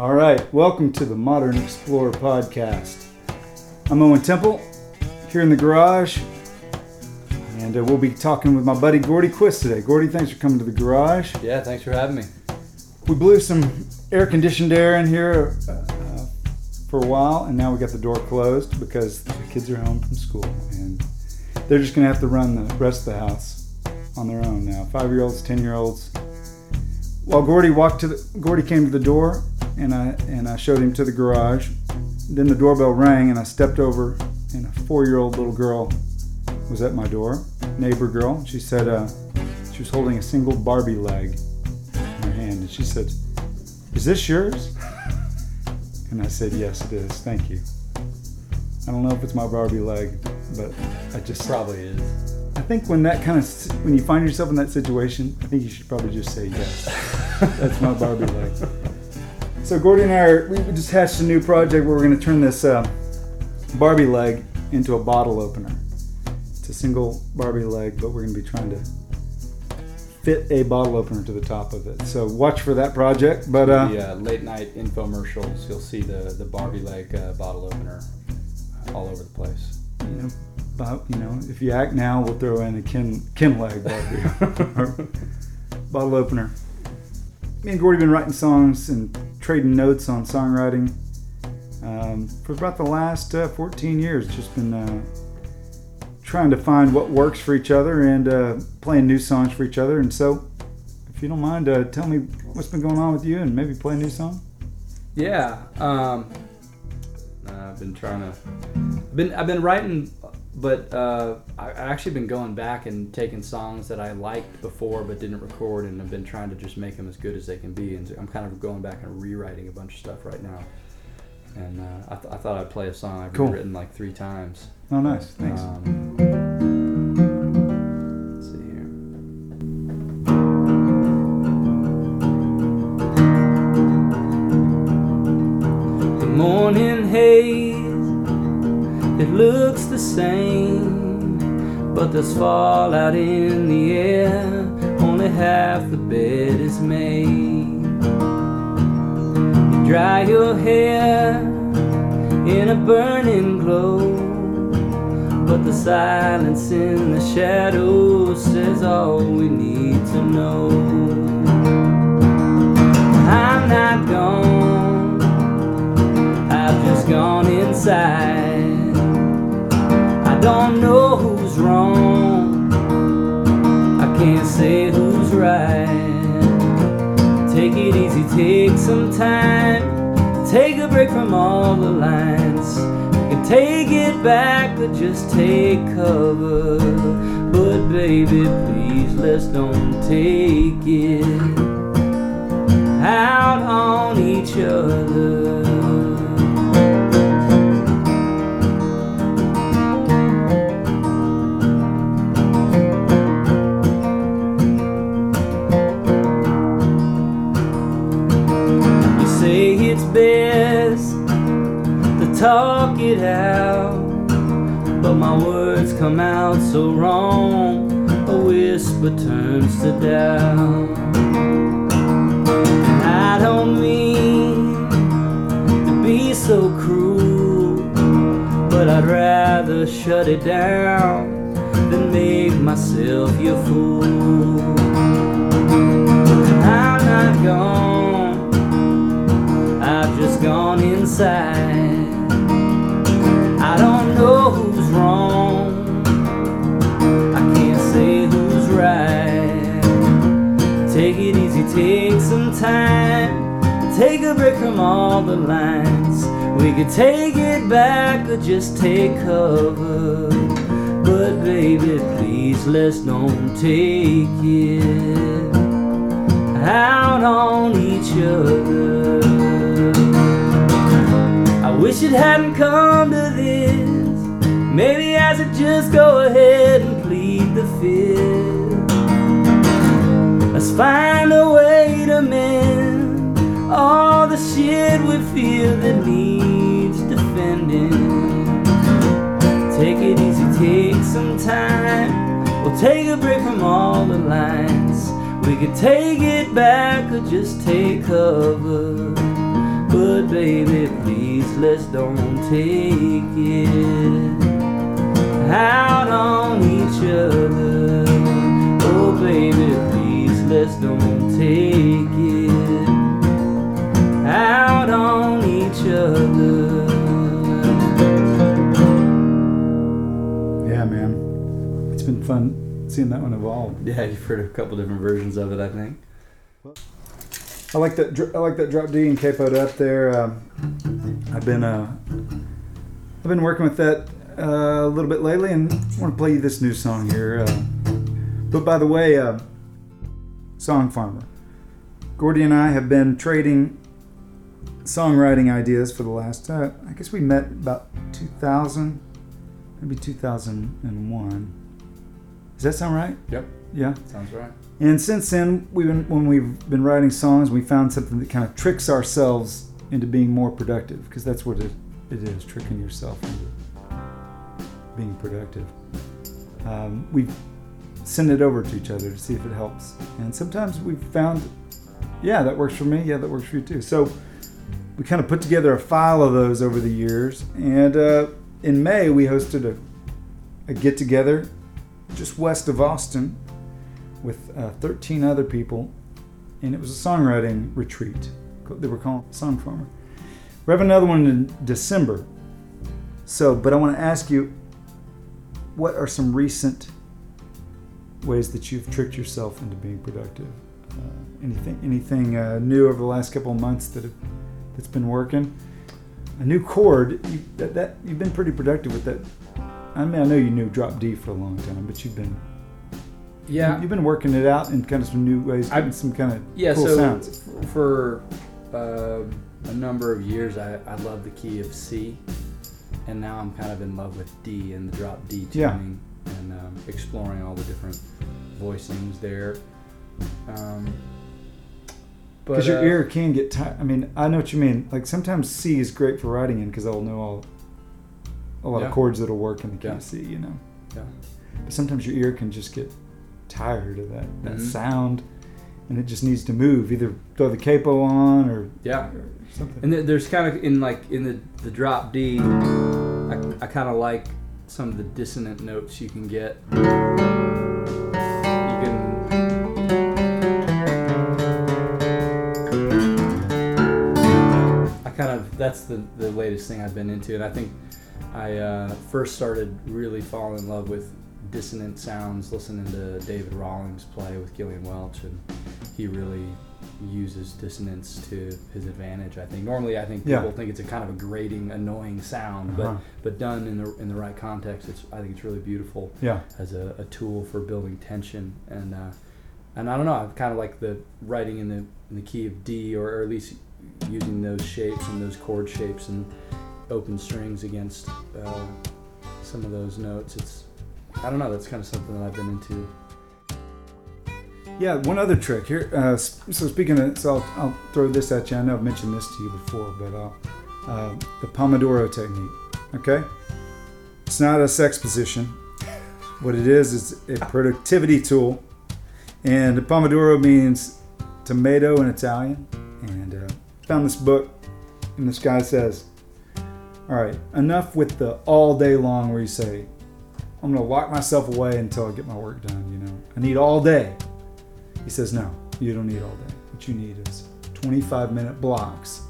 All right, welcome to the Modern Explorer podcast. I'm Owen Temple here in the garage, and uh, we'll be talking with my buddy Gordy Quist today. Gordy, thanks for coming to the garage. Yeah, thanks for having me. We blew some air conditioned air in here uh, for a while, and now we got the door closed because the kids are home from school, and they're just gonna have to run the rest of the house on their own now. Five year olds, ten year olds. While Gordy walked to the, Gordy came to the door, and I and I showed him to the garage. Then the doorbell rang, and I stepped over, and a four year old little girl was at my door, neighbor girl. She said uh, she was holding a single Barbie leg in her hand, and she said, "Is this yours?" And I said, Yes, it is. Thank you. I don't know if it's my Barbie leg, but I just Probably is. I think when that kind of when you find yourself in that situation, I think you should probably just say yes. That's my Barbie leg. So Gordy and I are, we just hatched a new project where we're going to turn this uh, Barbie leg into a bottle opener. It's a single Barbie leg, but we're going to be trying to fit a bottle opener to the top of it. So watch for that project. But uh, the uh, late night infomercials, you'll see the, the Barbie leg uh, bottle opener all over the place. you know, about, you know, if you act now, we'll throw in a Ken Ken leg Barbie bottle opener. Me and Gordy been writing songs and trading notes on songwriting um, for about the last uh, 14 years. Just been uh, trying to find what works for each other and uh, playing new songs for each other. And so, if you don't mind, uh, tell me what's been going on with you and maybe play a new song. Yeah, um, I've been trying to. Been I've been writing, but uh, I- I've actually been going back and taking songs that I liked before but didn't record, and I've been trying to just make them as good as they can be. And I'm kind of going back and rewriting a bunch of stuff right now. And uh, I, th- I thought I'd play a song I've Cool. written like three times. Oh, nice. Thanks. Um, same, but there's fallout in the air. Only half the bed is made. You dry your hair in a burning glow. But the silence in the shadows says all we need to know. I'm not gone, I've just gone inside. I don't know who's wrong, I can't say who's right. Take it easy, take some time, take a break from all the lines. We can take it back or just take cover. But baby, please, let's don't take it out on each other. Talk it out, but my words come out so wrong. A whisper turns to doubt. I don't mean to be so cruel, but I'd rather shut it down than make myself your fool. I'm not gone, I've just gone inside. Know who's wrong, I can't say who's right. Take it easy, take some time. Take a break from all the lines. We could take it back or just take cover. But baby, please, let's don't take it out on each other. I wish it hadn't come to this. Maybe I should just go ahead and plead the fifth. Let's find a way to mend all the shit we feel that needs defending. Take it easy, take some time. We'll take a break from all the lines. We could take it back or just take cover. But baby, please let's don't take it out on each other. Oh baby, please let's don't take it out on each other. Yeah, man. It's been fun seeing that one evolve. Yeah, you've heard a couple different versions of it, I think. I like that. I like that drop D and capoed up there. Um, I've been uh, I've been working with that uh, a little bit lately, and I want to play you this new song here. Uh, but by the way, uh, Songfarmer, Gordy and I have been trading songwriting ideas for the last. Uh, I guess we met about 2000, maybe 2001. Does that sound right? Yep, Yeah. sounds right. And since then, we've been, when we've been writing songs, we found something that kind of tricks ourselves into being more productive, because that's what it, it is, tricking yourself into being productive. Um, we send it over to each other to see if it helps. And sometimes we've found, yeah, that works for me, yeah, that works for you too. So we kind of put together a file of those over the years. And uh, in May, we hosted a, a get together just west of Austin with uh, 13 other people, and it was a songwriting retreat. They were called Songfarmer. We have another one in December. So, but I want to ask you, what are some recent ways that you've tricked yourself into being productive? Uh, anything, anything uh, new over the last couple of months that have, that's been working? A new chord. You, that, that you've been pretty productive with that. I mean, I know you knew drop D for a long time, but you've been Yeah, You've been working it out in kind of some new ways, I've- getting some kind of Yeah, cool so sounds. for uh, a number of years, I, I loved the key of C, and now I'm kind of in love with D and the drop D Yeah. tuning and um, exploring all the different voicings there. Um, Because your uh, ear can get tired. I mean, I know what you mean. Like sometimes C is great for writing in because I'll know all a lot Yeah. of chords that'll work in the key Yeah. of C, you know. Yeah. But sometimes your ear can just get tired of that that Mhm. sound, and it just needs to move. Either throw the capo on or, Yeah, or something. and there's kind of in like in the the drop D, I, I kind of like some of the dissonant notes you can get. You can I kind of that's the the latest thing I've been into, and I think I uh, first started really falling in love with dissonant sounds listening to David Rawlings play with Gillian Welch, and he really uses dissonance to his advantage. I think normally I think Yeah. people think it's a kind of a grating, annoying sound, Uh-huh. but but done in the in the right context, it's I think it's really beautiful Yeah. as a, a tool for building tension and uh, and I don't know I kind of like the writing in the in the key of D or, or at least using those shapes and those chord shapes and open strings against uh, some of those notes it's I don't know that's kind of something that I've been into Yeah, one other trick here. Uh, so speaking of, so I'll, I'll throw this at you. I know I've mentioned this to you before, but I'll, uh, the Pomodoro technique. Okay, it's not a sex position. What it is is a productivity tool, and the Pomodoro means tomato in Italian. And uh, found this book, and this guy says, "All right, enough with the all day long where you say." I'm gonna lock myself away until I get my work done. You know, I need all day. He says, no, you don't need all day. What you need is 25 minute blocks.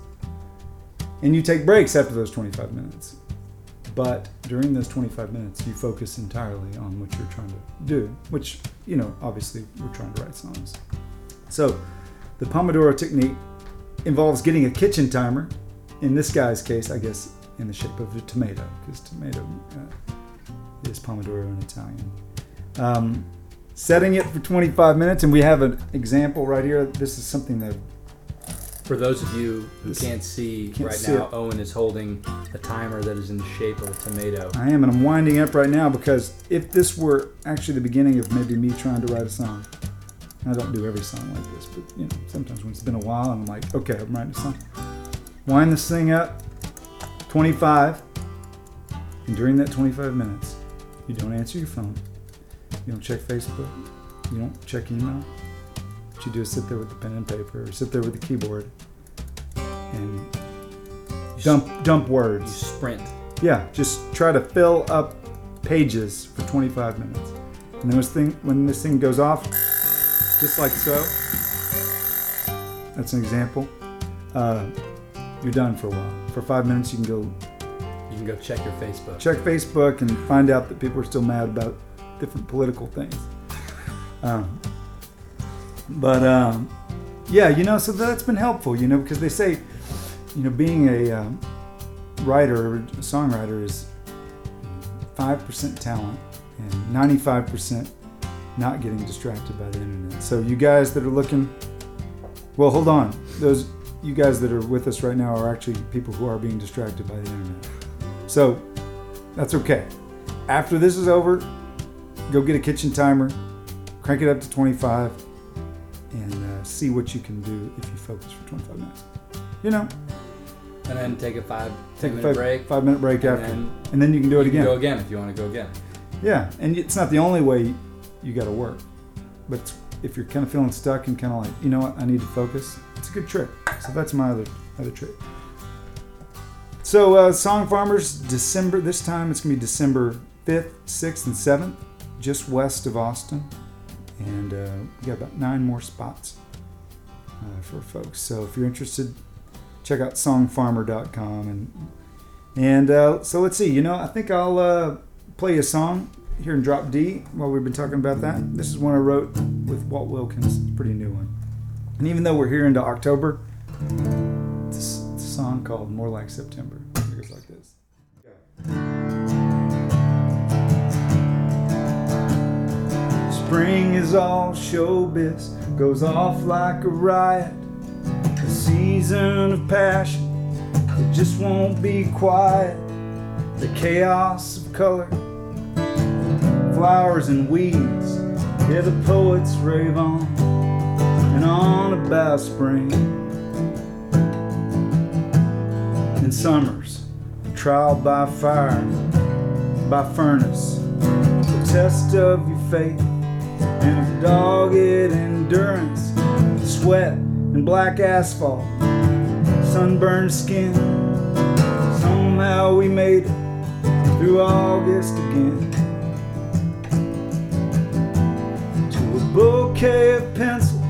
And you take breaks after those 25 minutes. But during those 25 minutes, you focus entirely on what you're trying to do, which, you know, obviously we're trying to write songs. So the Pomodoro technique involves getting a kitchen timer, in this guy's case, I guess, in the shape of a tomato, because tomato uh, is Pomodoro in Italian. Um, setting it for 25 minutes and we have an example right here. This is something that for those of you who can't see can't right see now it. Owen is holding a timer that is in the shape of a tomato. I am and i'm winding up right now because if this were actually the beginning of maybe me trying to write a song i don't do every song like this but you know sometimes when it's been a while and i'm like okay i'm writing a song. Wind this thing up 25 and during that 25 minutes you don't answer your phone you don't check facebook you don't check email what you do is sit there with the pen and paper or sit there with the keyboard and dump dump words. You sprint. Yeah, just try to fill up pages for 25 minutes. And then this thing, when this thing goes off, just like so, that's an example. Uh, you're done for a while. For five minutes, you can go You can go check your Facebook. check Facebook and find out that people are still mad about different political things. Um, but um, yeah, you know, so that's been helpful, you know, because they say, you know, being a um, writer, a songwriter is five percent talent and ninety-five percent not getting distracted by the internet. So you guys that are looking, well, hold on, those you guys that are with us right now are actually people who are being distracted by the internet. So that's okay. After this is over, go get a kitchen timer, crank it up to 25, and uh, see what you can do if you focus for 25 minutes. You know, And then take a five, take a minute five, break. five minute break and after, then and then you can do it can again. go again if you want to go again. Yeah, and it's not the only way you got to work, but if you're kind of feeling stuck and kind of like, you know what, I need to focus, it's a good trick. So that's my other other trick. So uh, Songfarmers, December. This time it's gonna be December fifth, sixth, and seventh, just west of Austin, and uh, we got about nine more spots uh, for folks. So if you're interested, check out songfarmer.com and and uh, so let's see. You know, I think I'll uh, play a song here in Drop D while we've been talking about that. This is one I wrote with Walt Wilkins, pretty new one. And even though we're here into October, it's, it's a song called More Like September. Spring is all showbiz, goes off like a riot. A season of passion, it just won't be quiet. The chaos of color, flowers and weeds. Yeah, the poets rave on and on about spring. And summers, trial by fire, by furnace, the test of your faith and dogged endurance, sweat and black asphalt, sunburned skin. Somehow we made it through August again. To a bouquet of pencils,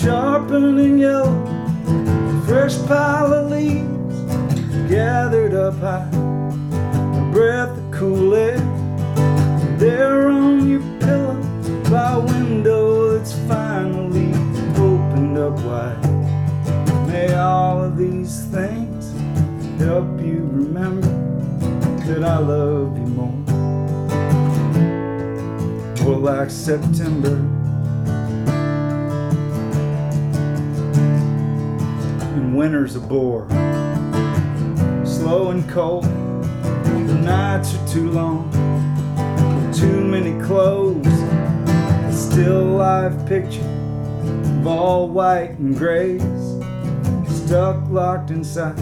sharpened yellow, a fresh pile of leaves gathered up high, a breath of cool air. There I love you more. More like September. And winter's a bore. Slow and cold. The nights are too long. Too many clothes. A still life picture of all white and grays. Stuck locked inside.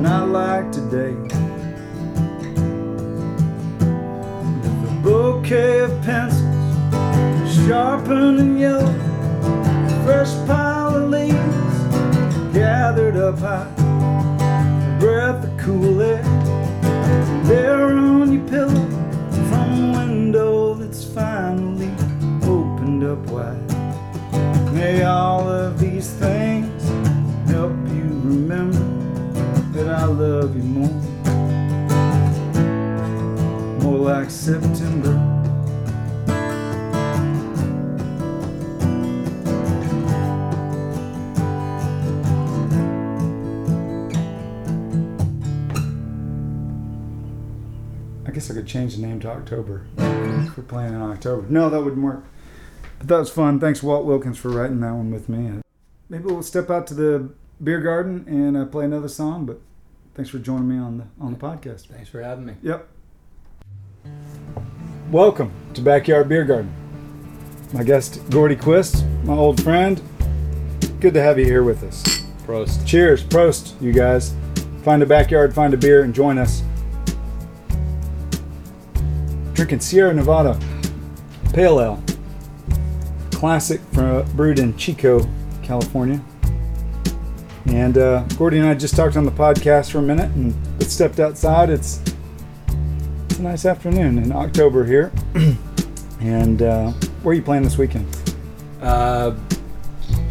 Not like today. Bouquet of pencils, sharpened and yellow. Fresh pile of leaves gathered up high. A breath of cool air. There on your pillow from a window that's finally opened up wide. May all of these things help you remember that I love you more. Like September. I guess I could change the name to October for playing in October. No, that wouldn't work. But that was fun. Thanks, Walt Wilkins, for writing that one with me. Maybe we'll step out to the beer garden and uh, play another song. But thanks for joining me on the on the podcast. Thanks for having me. Yep. Welcome to Backyard Biergarten. My guest, Gordy Quist, my old friend. Good to have you here with us. Prost. Cheers, prost, you guys. Find a backyard, find a beer, and join us. Drinking Sierra Nevada Pale Ale. Classic from, brewed in Chico, California. And uh, Gordy and I just talked on the podcast for a minute and stepped outside. It's it's a nice afternoon in October here. and uh, where are you playing this weekend? Uh,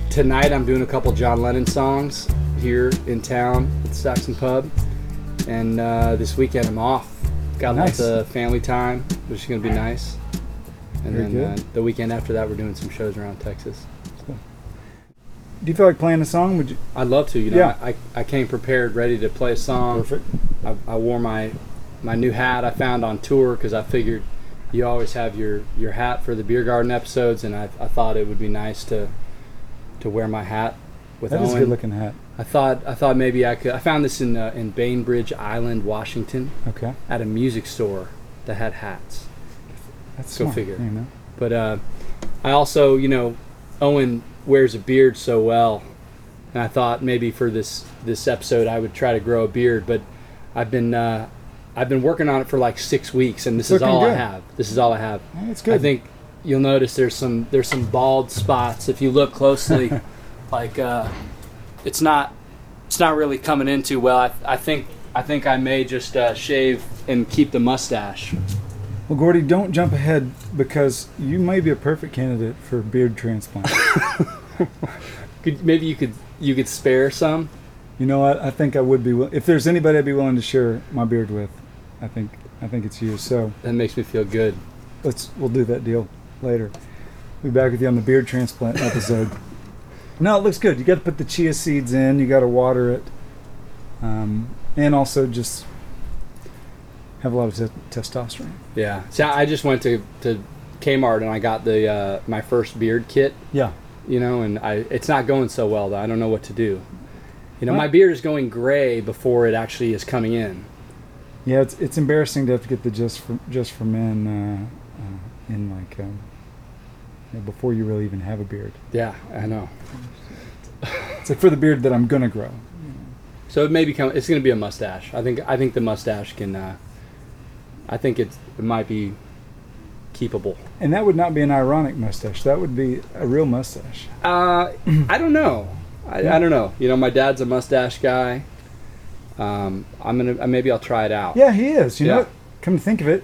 tonight I'm doing a couple John Lennon songs here in town at Saxon Pub, and uh, this weekend I'm off. Got Nice. lots of family time, which is gonna be nice. And Very then good. uh, the weekend after that, we're doing some shows around Texas. Do you feel like playing a song? Would you? I'd love to. You know, Yeah. I, I came prepared, ready to play a song. Perfect. I, I wore my my new hat I found on tour because I figured you always have your, your hat for the beer garden episodes, and I, I thought it would be nice to to wear my hat with That is a good looking hat. I thought I thought maybe I could. I found this in uh, in Bainbridge Island, Washington, Okay. at a music store that had hats. That's Go smart, figure. You know? But uh, I also, you know, Owen wears a beard so well, and I thought maybe for this this episode I would try to grow a beard. But I've been uh, I've been working on it for like six weeks, and this It's is all looking I have. This is all I have. That's good. I think you'll notice there's some there's some bald spots if you look closely. like uh, it's not it's not really coming in too well. I, I think I think I may just uh, shave and keep the mustache. Well, Gordy, don't jump ahead because you may be a perfect candidate for beard transplant. Could, maybe you could you could spare some. You know what? I think I would be. If there's anybody I'd be willing to share my beard with, I think I think it's you. So That makes me feel good. let's we'll do that deal later. We'll be back with you on the beard transplant episode. no, it looks good. You got to put the chia seeds in. You got to water it, um, and also just have a lot of te- testosterone. Yeah. So I just went to, to Kmart and I got the uh, my first beard kit. Yeah. You know, and I it's not going so well though. I don't know what to do. You know, Well- my beard is going gray before it actually is coming in. Yeah, it's it's embarrassing to have to get the just for just for men uh, uh, in like um, you know, before you really even have a beard. Yeah, I know. It's like for the beard that I'm gonna grow. So it may become. It's going to be a mustache. I think. I think the mustache can. Uh, I think it's, it might be keepable. And that would not be an ironic mustache. That would be a real mustache. Uh, I don't know. I, Yeah. I don't know. You know, my dad's a mustache guy. Um, I'm gonna. Uh, maybe I'll try it out. Yeah, he is. You know Yeah. what? Come to think of it,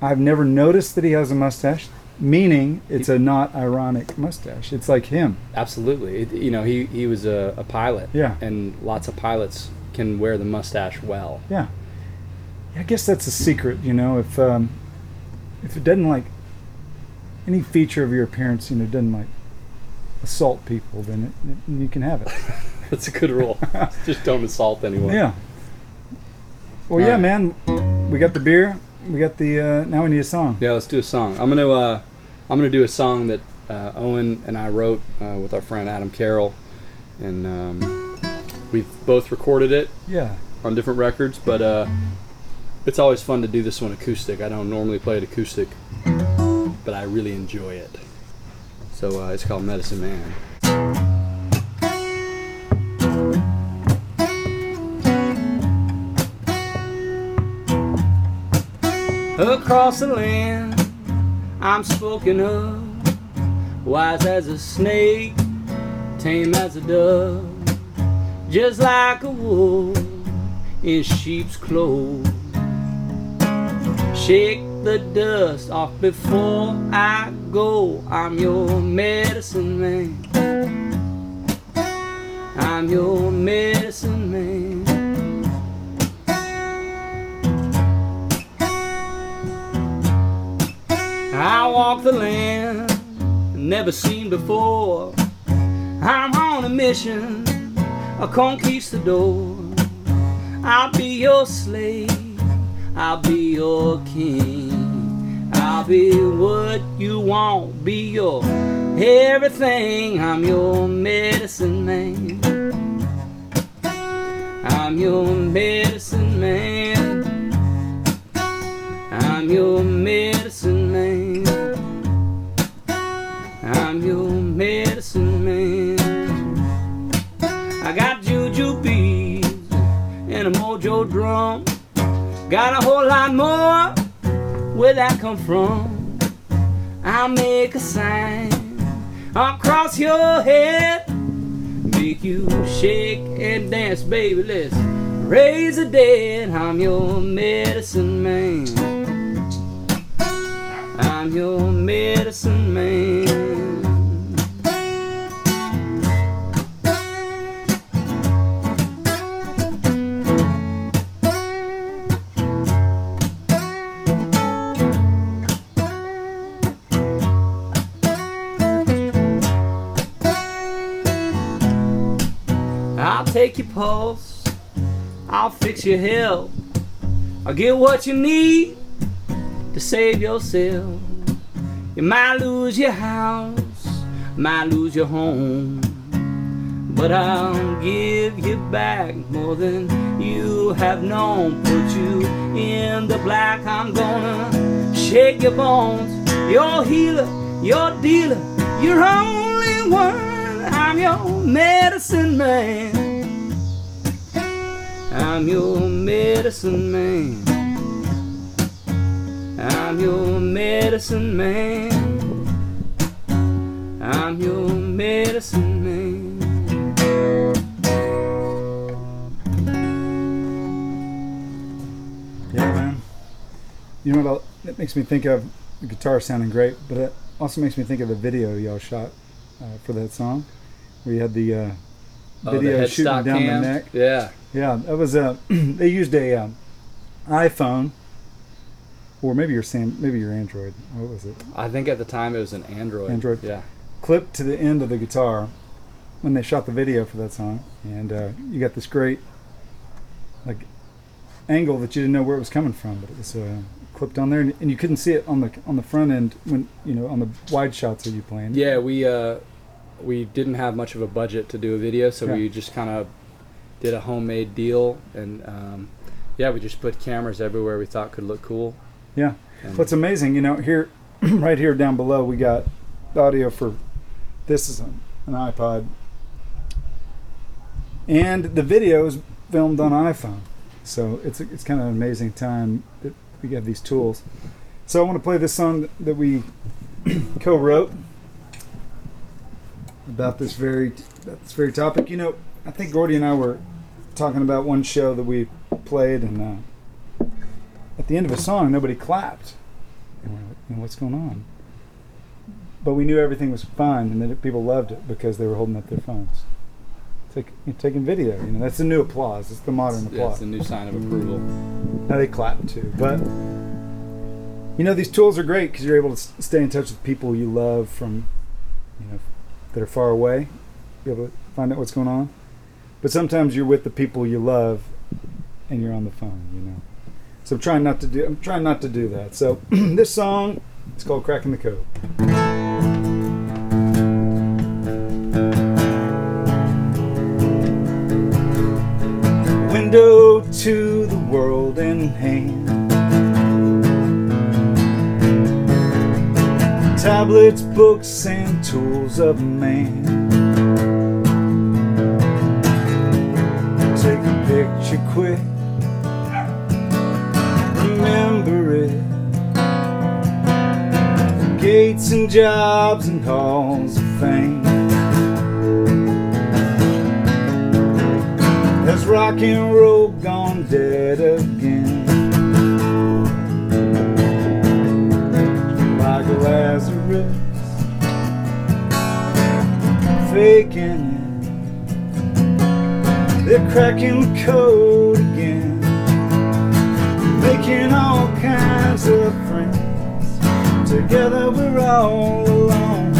I've never noticed that he has a mustache. Meaning, it's a not ironic mustache. It's like him. Absolutely. It, you know, he he was a, a pilot. Yeah. And lots of pilots can wear the mustache well. Yeah. I guess that's a secret. You know, if um, if it doesn't like any feature of your appearance, you know, doesn't like assault people, then it, it, you can have it. That's a good rule. Just don't assault anyone. Yeah. Well, yeah, Alright. man. We got the beer. We got the. Uh, now we need a song. Yeah, let's do a song. I'm gonna uh, I'm gonna do a song that uh, Owen and I wrote uh, with our friend Adam Carroll, and um, we've both recorded it Yeah. on different records. But uh, it's always fun to do this one acoustic. I don't normally play it acoustic, but I really enjoy it. So uh, it's called Medicine Man. Across the land, I'm spoken of, wise as a snake, tame as a dove, just like a wolf in sheep's clothes. Shake the dust off before I go. I'm your medicine man. I'm your medicine man. I walk the land never seen before. I'm on a mission, a conquistador. I'll be your slave, I'll be your king. I'll be what you want, be your everything. I'm your medicine man. I'm your medicine man. I'm your medicine man. I'm your medicine man. I got juju bees and a mojo drum. Got a whole lot more. Where that come from? I'll make a sign across your head. make you shake and dance, baby. Let's raise the dead. I'm your medicine man. I'm your medicine man. I'll take your pulse. I'll fix your health. I'll get what you need to save yourself. You might lose your house, might lose your home. But I'll give you back more than you have known. Put you in the black. I'm gonna shake your bones. Your healer, your dealer, you're only one. I'm your medicine man. I'm your medicine man. I'm your medicine man. I'm your medicine man. Yeah, man. You know what? That makes me think of the guitar sounding great, but it also makes me think of the video y'all shot uh, for that song, where you had the uh, Oh, the video shooting down cam? the neck. Yeah. Yeah, that was a. they used a um, iPhone, or maybe your Sam, maybe your Android. What was it? I think at the time it was an Android. Android. Yeah. clipped to the end of the guitar when they shot the video for that song, and uh, you got this great like angle that you didn't know where it was coming from, but it was uh, clipped on there, and, and you couldn't see it on the on the front end when you know on the wide shots that you playing. Yeah, we uh, we didn't have much of a budget to do a video, so Yeah. we just kind of did a homemade deal, and um, yeah, we just put cameras everywhere we thought could look cool. yeah. And What's amazing, you know, here, right here down below, we got audio for this is an, an iPod, and the video is filmed on iPhone. So it's it's kind of an amazing time that we have these tools. So I want to play this song that we co-wrote about this very about this very topic. You know, I think Gordy and I were talking about one show that we played, and uh, at the end of a song, nobody clapped. And we're like, "You know, what's going on? But we knew everything was fine, and that people loved it because they were holding up their phones, Take, you know, taking video. You know, that's the new applause. It's the modern Yeah, applause. it's a new sign of approval. Now they clap too, but you know these tools are great because you're able to stay in touch with people you love from, you know, that are far away. Be able to find out what's going on. But sometimes you're with the people you love, and you're on the phone. You know, so I'm trying not to do. I'm trying not to do that. So this song, it's called "Cracking the Code." Window to the world in hand. Tablets, books, and tools of man. Take a picture quick, remember it. Gates and jobs and halls of fame. Has rock and roll gone dead again? Faking it. They're cracking code again, making all kinds of friends. Together we're all alone.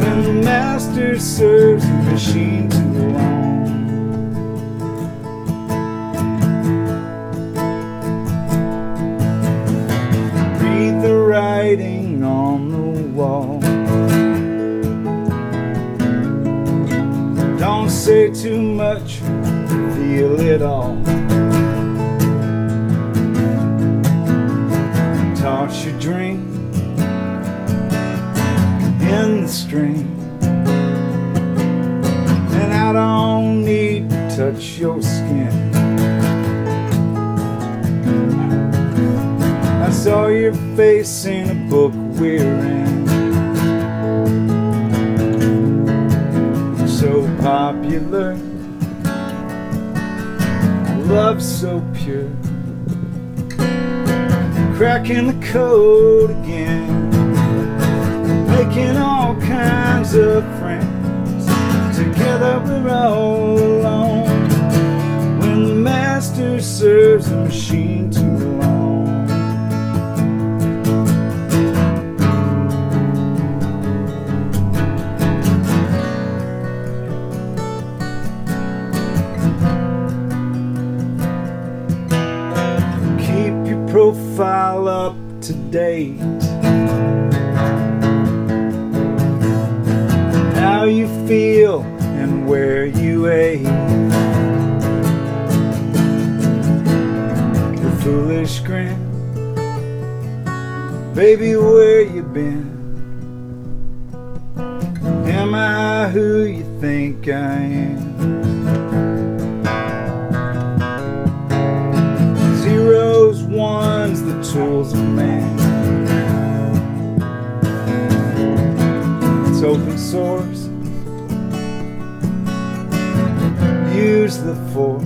When the master serves the machine say too much, feel it all. Toss your drink in the stream. And I don't need to touch your skin. I saw your face in a book we're in. Popular. Love so pure. Cracking the code again. Making all kinds of friends. Together we're all alone. When the master serves the machine profile up to date. How you feel and where you ate. Your foolish grin. Baby, where you been? Am I who you think I am? Zeros, ones, tools of man. It's open source. Use the force.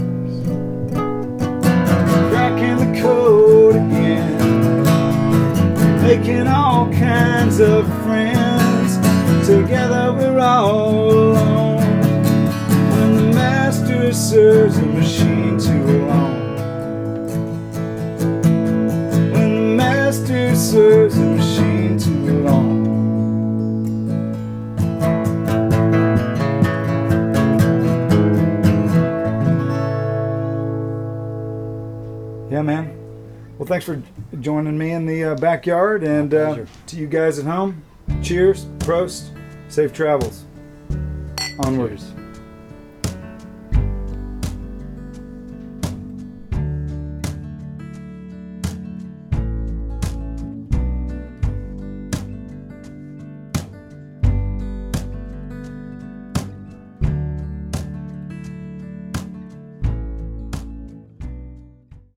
Cracking the code again. Making all kinds of friends. Together we're all alone. Thanks for joining me in the uh, backyard, and uh, to you guys at home, cheers, prost, safe travels. Onwards. Cheers.